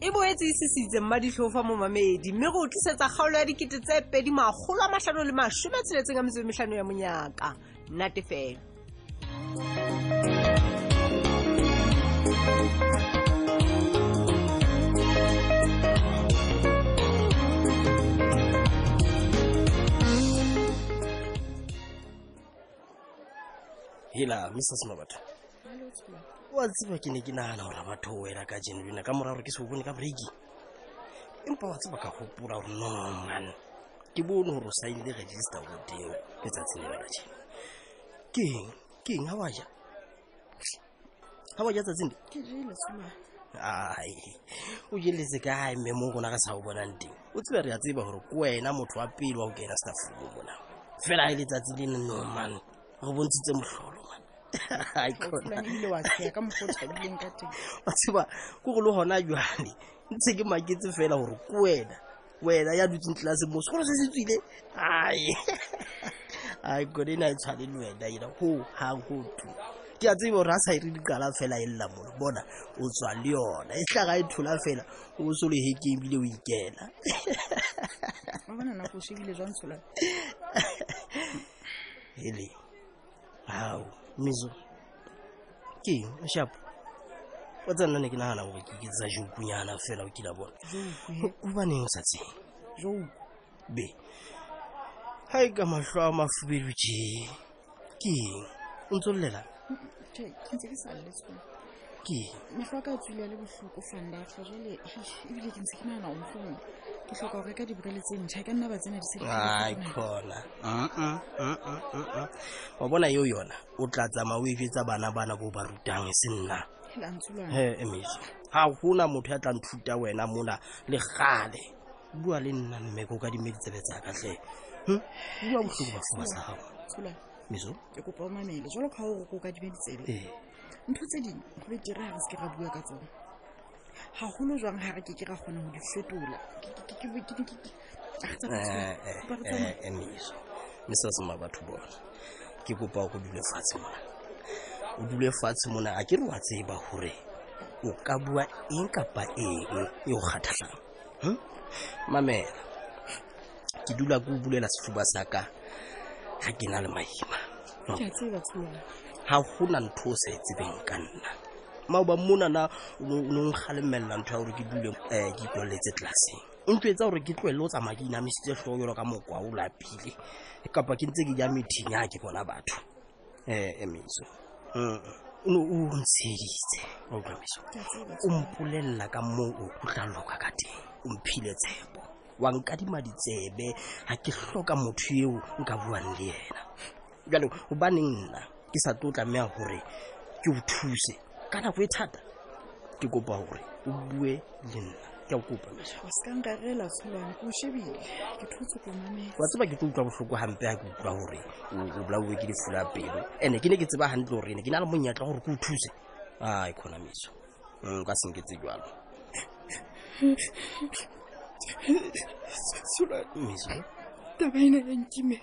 e bo e tseyisisitse mmaditlhoo fa momamedi mme go tlisetsa kgaolo ya dikete tse pedi magolo a matlhano le masome a tsheletseng a metso e metlhano ya monyaka natefelo hela mrs mabata wa tseba ke ne ke nagana gore batho wena ka jeno lena ka mora gore ke se bone ka breki empa wa tseba ka gopola gore noman ke bone gore o saile register boteo ke tsatsi le lena jeno ke eng ke eng ga wa ja ga wa ja tsatsing ai o jeletse kae mme mo gona ka sa o bonang teng o tseba re ya tseba gore ke wena motho wa pele wa go kena staffroom mona fela e letsatsi le noman re bontshitse motlholo wa tseba ko go le gona jwane ntse ke maketse fela gore ko wena wena ya dutseng tlelase mo sekolo se se tswile ae ai gone e ne a e tshwane le wena ena go gang go tu ke a tsebe gore a sa ire dikala fela e lela mono bona o tswa le yona e tla ga e thola fela o soloheke ebile o ikela Ele. Hao, mizo. Ke, shap. Wa tsa nna ne ke nagana gore ke ke tsa joukunyana fela o kila bona. O ba neng o sa tseng. Jouku. Be. Ha e ka matlho a mafubedu je. Ke, o ntse o llela. Ke ntse ke sa letswe. ke matlho a ka tswile le botlhoko fandafa jale ebile ke ntse ke nagana o mofong ke tlhoka go reka diborele tse ntšha ka nna ba tsena di sekhona wa bona yo yona o tla tsamaya o ejetsa bana bana ko ba rutang e se nna emesa ga gona motho ya tla nthuta wena mona le gale bua le nna mme ko ka dimme ditsebe tsa katlhe hm? bua botlhoko ba fuma sa gago meso ke kopa o mamele jalo kga o go ka dime ditsebe ntho tse dingwe go le dira ga se ke ra bua ka tsone gagolo jwang ga re ke ke ra kgone go di fetola emiso mme se se ma batho bone ke kopa go dule fatshe mona o dule fatshe mona a ke re wa tseba gore o ka bua eng kapa eng e o kgatlhang Huh? mamela ke dula ke o bulela sefuba sa ka ga ke na le maima ga go na ntho o sa e tsebeng ka nna maoba monana o ne o nkgalemelela ntho ya gore ke dule um ke itlwaletse tlelaseng o ntlo etsa gore ke tlwelele o tsamaya ke inamisitse tlhogo jalo ka mokwa o lapile kapa ke ntse ke ja methinya ke bona batho eh emiso o ne o ntsheditse otlamiso o mpolelela ka moo o tla loka ka teng o mphile tshepo wa nkadima ditsebe ga ke tlhoka motho eo nka buang le ena jalo gobaneng nna ke sa tlotla mme ya gore ke o thuse ka nako e thata ke kopa gore o bue le nna ke a kopa wa se ka nkarela tsholwane ke o shebile ke thotse ko mametse wa tseba ke tlo utlwa botlhoko gampe ga ke utlwa gore o bolaoe ke difula pelo and-e ke ne ke tseba gantle gore ne ke na le monyatla gore ke o thuse a economiso mm, ka senketse jalo tsholwane taba ena ya nkimela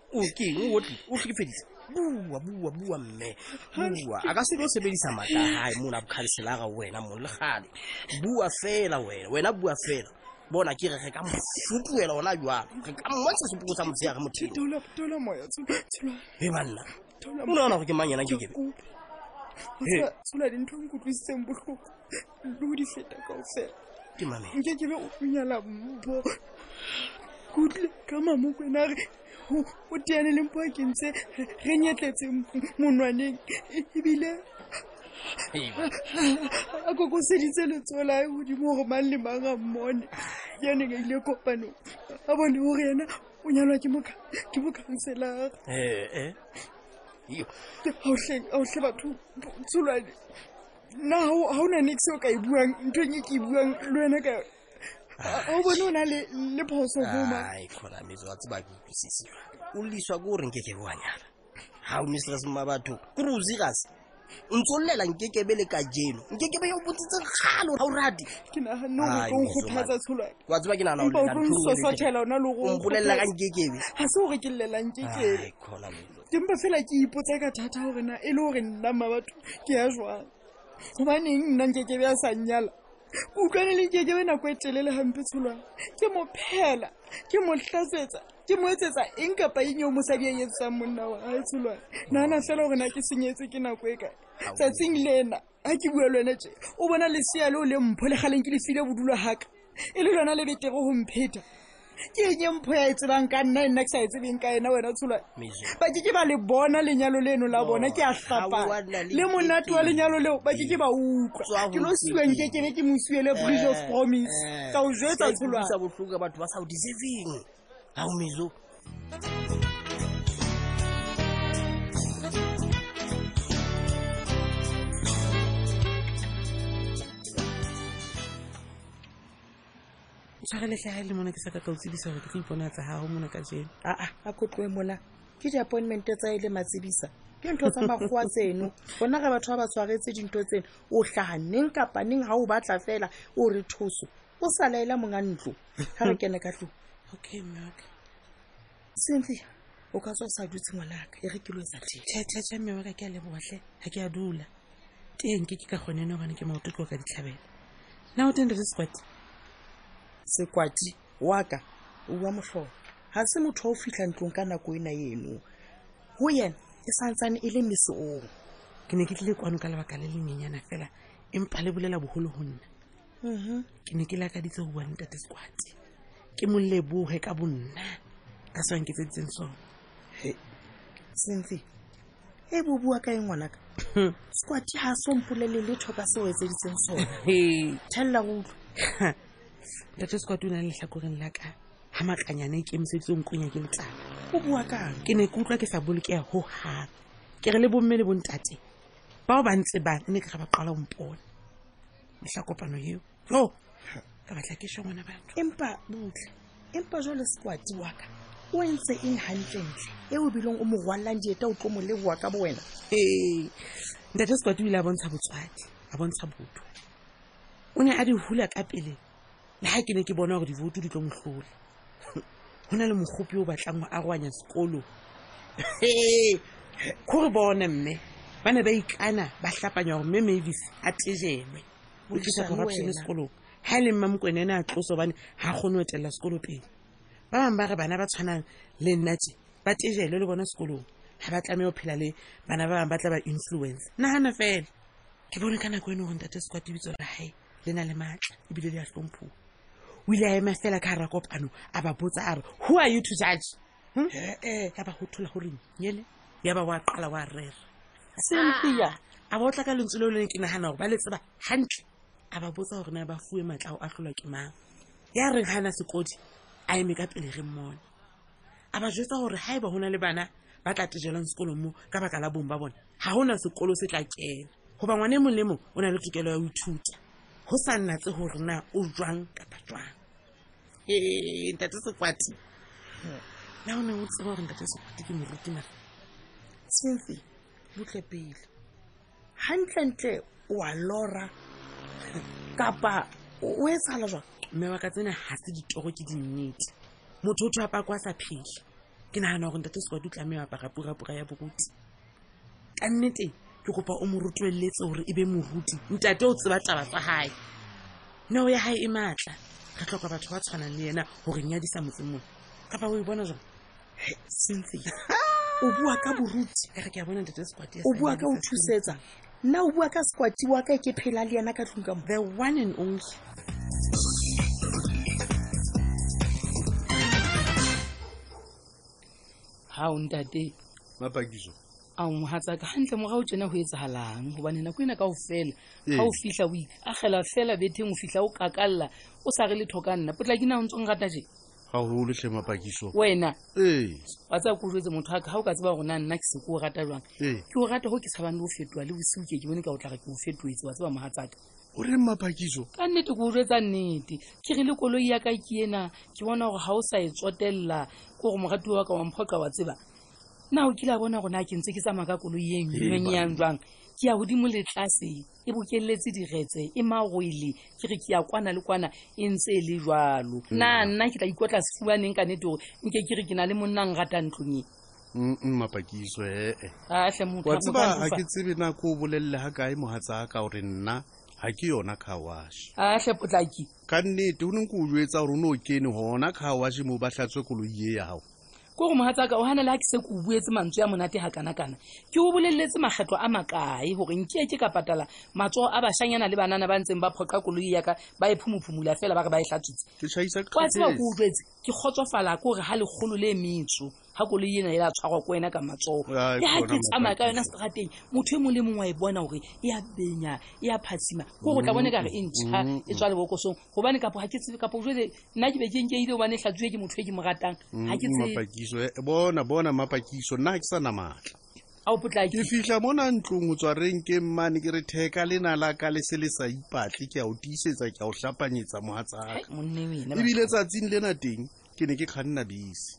o ke eng o tle o tle fedisa bua bua bua mme bua a ka se ke o sebedisa matla a gae mona bokgaleselara wena mo le gale bua fela wena wena bua fela bona ke re re ka mofutuela ona jwalo re ka mmontsha sepoko sa motshea re motheo e banna o ne ona gore ke mang yena ke kebe go na dintho di nkutlwisitseng botlhoko lo di feta kao fela ke mame nke ke be o tlunyala mpo kutlwe ka mamoko ena re o teane le mpo a kentse re nyetletse monwaneng ebile a kokoseditse letsogo la e godimo gore mang le mang a mmone yaneng a ile kopanong a bone gore ena o nyalwa ke moka ke mokanselara ee eh, eh. gaotleng gaotlhe batho tsholwane nna ga o na nix o ka e buang nthong e ke e buang le wena ka yone ga o bone o na le phoso boma kgona metso wa tseba ke utlwisisiwa o liswa ke o reng ke ke boanyana ga o mistress mma batho kore o serious ntsollela nkekebe le ka jeno nkekebe yo botsitse galo ga o rate wa tseba ke naganaososothela ona legoompolelela ka nkekebe ga se gore ke llela nkekebe empa fela ke ipotsa ka thata gore na e le gore nna mma batho ke ya jwang gobaneng nna nkekebe a sa nnyala utlwane le keke be nako e telele gampe tsholwang ke mo phela ke mo tlatsetsa ke mo etsetsa eng kapa eng eo mosadi a etsetsang monna wa gae tsholwang nagana fela gore na ke senyetse ke nako e kae tsatsing le ena a ke bua le wena je o bona lesea leo le mpho le galeng ke le file bodulo gaka e le lona le betere go mpheta ke eng e mpho ya e tsebang ka nna e nna ke sa e tsebeng ka ena wena tsholwa ba ke ke ba le bona lenyalo leno la bona ke a hlapa le monate wa lenyalo leo ba ke ke ba utlwa ke lo siweng ke kebe ke mosiele bridge of eh, promise eh. ka o jetsa tsholwa batho ba sa o deserving ga o mezo tshwarele tlha le mona ke sa ka ka o tsebisa gore ke tlo ipona tsa gago mona ka jeno aa a kotloe mola ke di-appointment tsa e le matsebisa ke ntho tsa magoa tseno gona ga batho ba ba tshwaretse dintho tseno o tlhaga neng kapa neng ga o batla fela o re thoso o sa laela monga ntlo ga re kene ka tlong okay, okay. cynthia o ka tswa sa dutse ngwanaka e re ke lo etsa thethethe mme wa ka ke a leboatlhe ga ke a dula teng ke ke ka gone ne gone ke maoto ke o ka ditlhabela na o teng re sekwati sekwati wa ka oa motlhogo ga se motho o fitlha ntlong ka nako ena eno go yena e santsane e le mese oo ke ne ke tlile kwano ka lebaka le lenyenyana fela empa le bolela bogolo go nna mm-hmm. ke ne ke lakaditse go bua le ntate sekwati ke mo leboge ka bonna ka swang ke tsetseng sone sentse e bo bua ka e ngwanaka hmm. sekwati ga so mpolele letho ka se o etseditseng sone thelela go utlwa ntate sekwati o na le letlhakoreng la ka ga makanyana e kemiseditse nkonya ke letlala o bua kang ke ne ke utlwa ke sa bolokea go gang ke re le bomme le bontate bao ba ntse ba ne ke ga ba qala ompone sa kopano eo jo ka batla ke sho ngwana batho empa butle empa jwale sekwati wa ka o entse eng gantlentle e o bilong o mo rwalelang dieta o tlo mo leboa ka bo wena ee ntate sekwati o ile a bontsha botswadi a bontsha botho o ne a di hula ka pele le ga ke ne ke bona gore divoutu di tlo motlhola go na le mogopi o batlang go aroanya sekolo kgore bone mme ba ne ba ikana ba tlhapanya gore mme mavis a tejelwe o tlisa corruption sekolong ga e leng mma mokwene ene a tloso bane ga kgone o etelela sekolo pele ba bangwe ba re bana ba tshwanang le nnatse ba tejelwe le bona sekolong ga ba tlamee go phela le bana ba bangwe ba tla ba influence nagana fela ke bone ka nako e ne gore ntate sekwatebitso la gae le na le maatla ebile le ya hlomphuwa o ile a ema fela ka gara kopano a ba botsa a re who are you to judge hmm? eh, eh. ya ba go thola gore nyele ya ba wa qala wa rera sentia a ba o tla ka lentswe leo le ne ke nagana gore ba le tseba gantle a ba botsa gore na ba fuwe maatla o a tlolwa ke mang ya reng ga na sekodi a eme ka pele re mmone a ba jwetsa gore ga e ba go na le bana ba tla tejelwang sekolong mo ka baka la bong ba bone ga go na sekolo se tla kena goba ngwane mong le mong o na le tokelo ya go ithuta go sa nnatse gore na o jwang kapa jwang ee ntate sekwati na o ne o tseba gore ntate sekwati ke moruti mara sentse butle pele gantlentle wa lora kapa o e tsala jwa mme wa ka tsene ga se ditoro ke dinnete motho o thwapa kwa sa phele ke nagana gore ntate sekwa dutla mme wapara purapura ya boruti ka nnete ke kopa o mo rotloeletse gore e be moruti ntate o tseba taba tsa gae neo ya gae e maatla re tlhoka batho ba tshwanang le ena gore nyadisa motseng mone kapa o e bona jang o bua ka boruti o bua ka o thusetsa nna o bua ka sekwati wa ka e ke phela le yena ka tlong ka mo the one and only ha o ntate mapakiso a o mogatsa ka gantle morago tsena go etsagalang gobane nako ena kao fela ga o fitlha o ikagela fela betheng o fitlha o kakalela o sa re le thoka nna potla ke na o ntsong rata je ga gore o letlhe mapakiso wena ee wa tsaya ko jetse motho aka ga o ka tseba gore na nna ke seko o rata jwang ee ke o rata go ke tshabang le o fetoa le bosiu ke ke bone ka o tlaga ke o fetoetse wa tseba mogatsaka o reng mapakiso ka nnete ko o jetsa nnete ke re le koloi ya ka ke ena ke bona gore ga o sa e tsotelela ke gore moratuo wa ka wa mphoqa wa tseba na o kile a bona gore na ke ntse ke tsamaya ka koloi e nngweng yang jwang ke ya godimo le tlase e bokeletse diretse e magoile ke re ke ya kwana le kwana e ntse e le jalo mm. na nna ke tla ikotla sefuaneng ka nete gore nke ke re ke na le monnang rata ntlong e mapakiso ee ah, wa tseba ga ke tsebe nako o bolelele ga kae mogatsa ka gore nna ga ke yona kawashe atlhe ah, potlaki ka nnete o neng ko o jwetsa gore o ne o kene gona kawashe mo ba tlhatswe koloi e yago ko go mogatsaka o ganela ke se ke o buetse mantswe ya monate ga kana-kana ke o boleletse makgetlho a makae gore nkee ke ka patala matsogo a bashanyana le banana ba ntseng ba phoqa koloi yaka ba e phumuphumula fela ba re ba e tlhatsitse kwa tseba ko utlwetse ke kgotsofala ko gore ga legolo le metso ga koloi ena e la tshwarwa ko wena ka matsogo le ga ke tsamaya ka yona strateng motho e mong le mongwe wa e bona gore e a benya e a phatsima ko go tla bone ka re e ntšha e tswa lebokosong gobane kapo ga ke tsebe kapo jele nna ke be ke nkeile gobane e tlatsoe ke motho e ke mo ratang ga ke mm, tsebemapakiso eh, bona bona mapakiso nna ga ke sa na maatla a o potlake ke fitlha mo na ntlong o tswa renkeng mane ke re theka lena la ka le se le sa ipatle ke a o tiisetsa ke a o hlapanyetsa mogatsaka ebile tsatsing lena teng ke ne ke kganna bese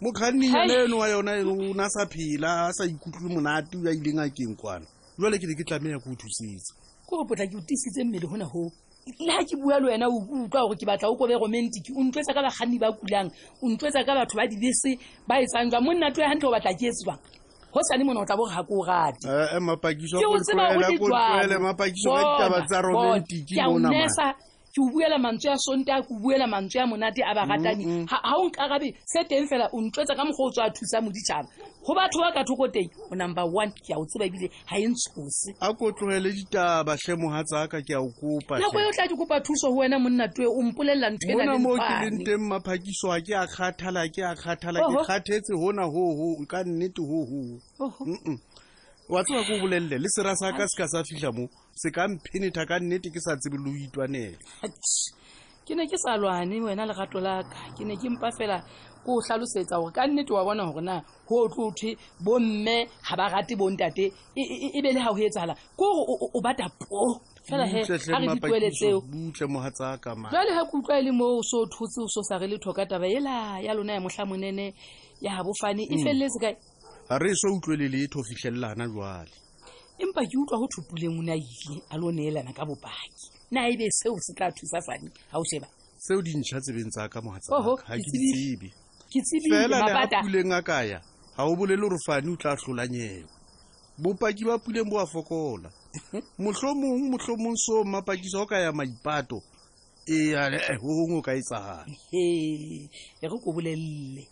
mokganni yone eno wa yona e o na sa phela a sa ikutlwe monate o a ileng a keng kwana jale ke ne ke tlameya ko o thusetsa ko go potlake o tiisitse mmele gona go le ga ke bua le wena o utlwa gore ke batla o kobe romantic o ntloetsa ka bakganni ba kulang o ntloetsa ka batho ba dibese ba etsang jwa monna tlo ya gantle go batla ke etse jwang go sane mona o tla bore ga ko o rate eh, eh, ke o tseba go le jwangke a onnesa ke o buela mantswe ya sonte a ke o buela mantswe ya monate a baratani mm, mm. ga o nkarabe se teng fela o ntloetsa ka mokgwa o tswa a thusa moditšhaba go batho ba ka thoko teng o number one ke a o tseba ebile ga e ntshose a ko tlogele ditaba tlhe mogatsaka ke a o kopa nako yo tla ke kopa thuso go wena monna toe o mpolelela ntho mona moo ke leng teng maphakiso a ke a kgathala ke a kgathala ke kgathetse gona ho ho ka nnete ho ho wa tseba ko bolelele le sera sa ka se ka sa fitlha mo se ka mphenetha ka nnete ke sa tsebe lo itwanele ke ne ke sa lwane wena legato la ka ke ne ke mpa fela ko o tlhalosetsa gore ka nnete wa bona gore na go o tlo thwe bomme ga ba rate bontate e, e, e, e be le ga go etsagala ko gore o bata po fela he a re dituele tseo jale ga kutlwa e le mo o so thotse o so sa re le thoka taba ela ya lona ya motlha monene ya gabofane e mm. feleletse kae ga re so utlwele letho fitlhelelana jwale empa ke utlwa go thwe puleng o ne a ile a lo neelana ka bopaki na ebe seo se tla thusa sane ga o sheba seo dintšha tsebeng tsa ka Oho, mogatsaaka ga ke ke tsebile. ditsebe ke tsebile fela le a mabata puleng a kaya ga o bolele gore fane o tla tlholanyewa bopaki ba puleng bo a fokola mohlomong mohlomong seo mmapakiso o ka ya maipato eaeong o ka e tsagala e re ko bolelele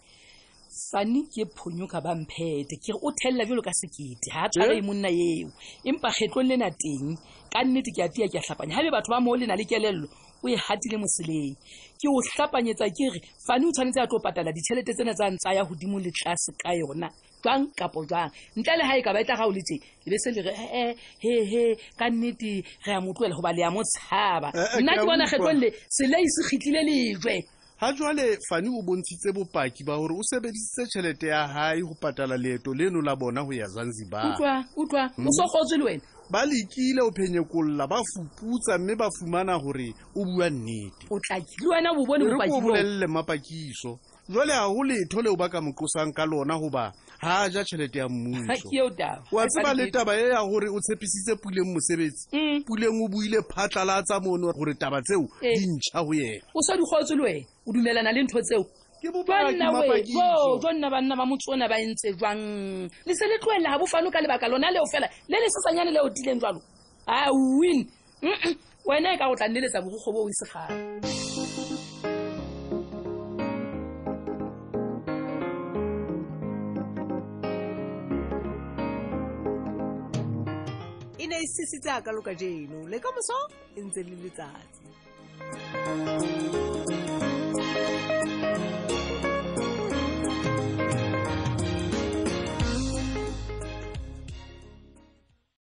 sane ke phonyo ka bamphete ke re o thelela jalo ka sekete ga a tshwara e monna eo empa kgetlong le na teng ka nnete ke a tia ke a tlhapanya gabe batho ba moo le na le kelelelo o e gatile moseleng ke o tlhapanyetsa ke re fane o tshwanetse a tlo patala ditšhelete tsena tsa ntsaya godimo le tlase ka yona jwang kapo jwang ntle le ga e ka ba e tla ga o letse e be se le re ee hehe ka nnete re ya motloela goba le ya mo tshaba eh, eh, nna ke bona kgetlong le selei se kgitlile lejwe ga jwale fane o bontshitse bopaki ba gore o sebedisitse tšhelete ya gae go patala leeto leno la bona go ya zanzibar utlwa utlwa o hmm? sogotswe le wena ba lekile o phenyekolola ba fuputsa mme ba fumana gore o bua nnete o tlakile wena o bone bopakibolelele mapakiso jwale ga go letho leo ba ka mo tlosang ka lona goba ga a ja tšhelete ya mmuso wa tseba le taba e ya gore o tshepisitse puleng mosebetsi mm. puleng o buile phatlalatsa mono gore taba tseo eh. di ntšha go yena o sa dikgotse le wena o dumelana le ntho tseo jonna banna ba motsona ba entse jwang le se le tloelela ga bofano ka lebaka lona leo fela le le sesanyane le o tileng jalo a win wena e ka go tla nneletsa bogogo bo o ise gae e ne e sisitse a ka loka jeno le ka moso e ntse le letsatsi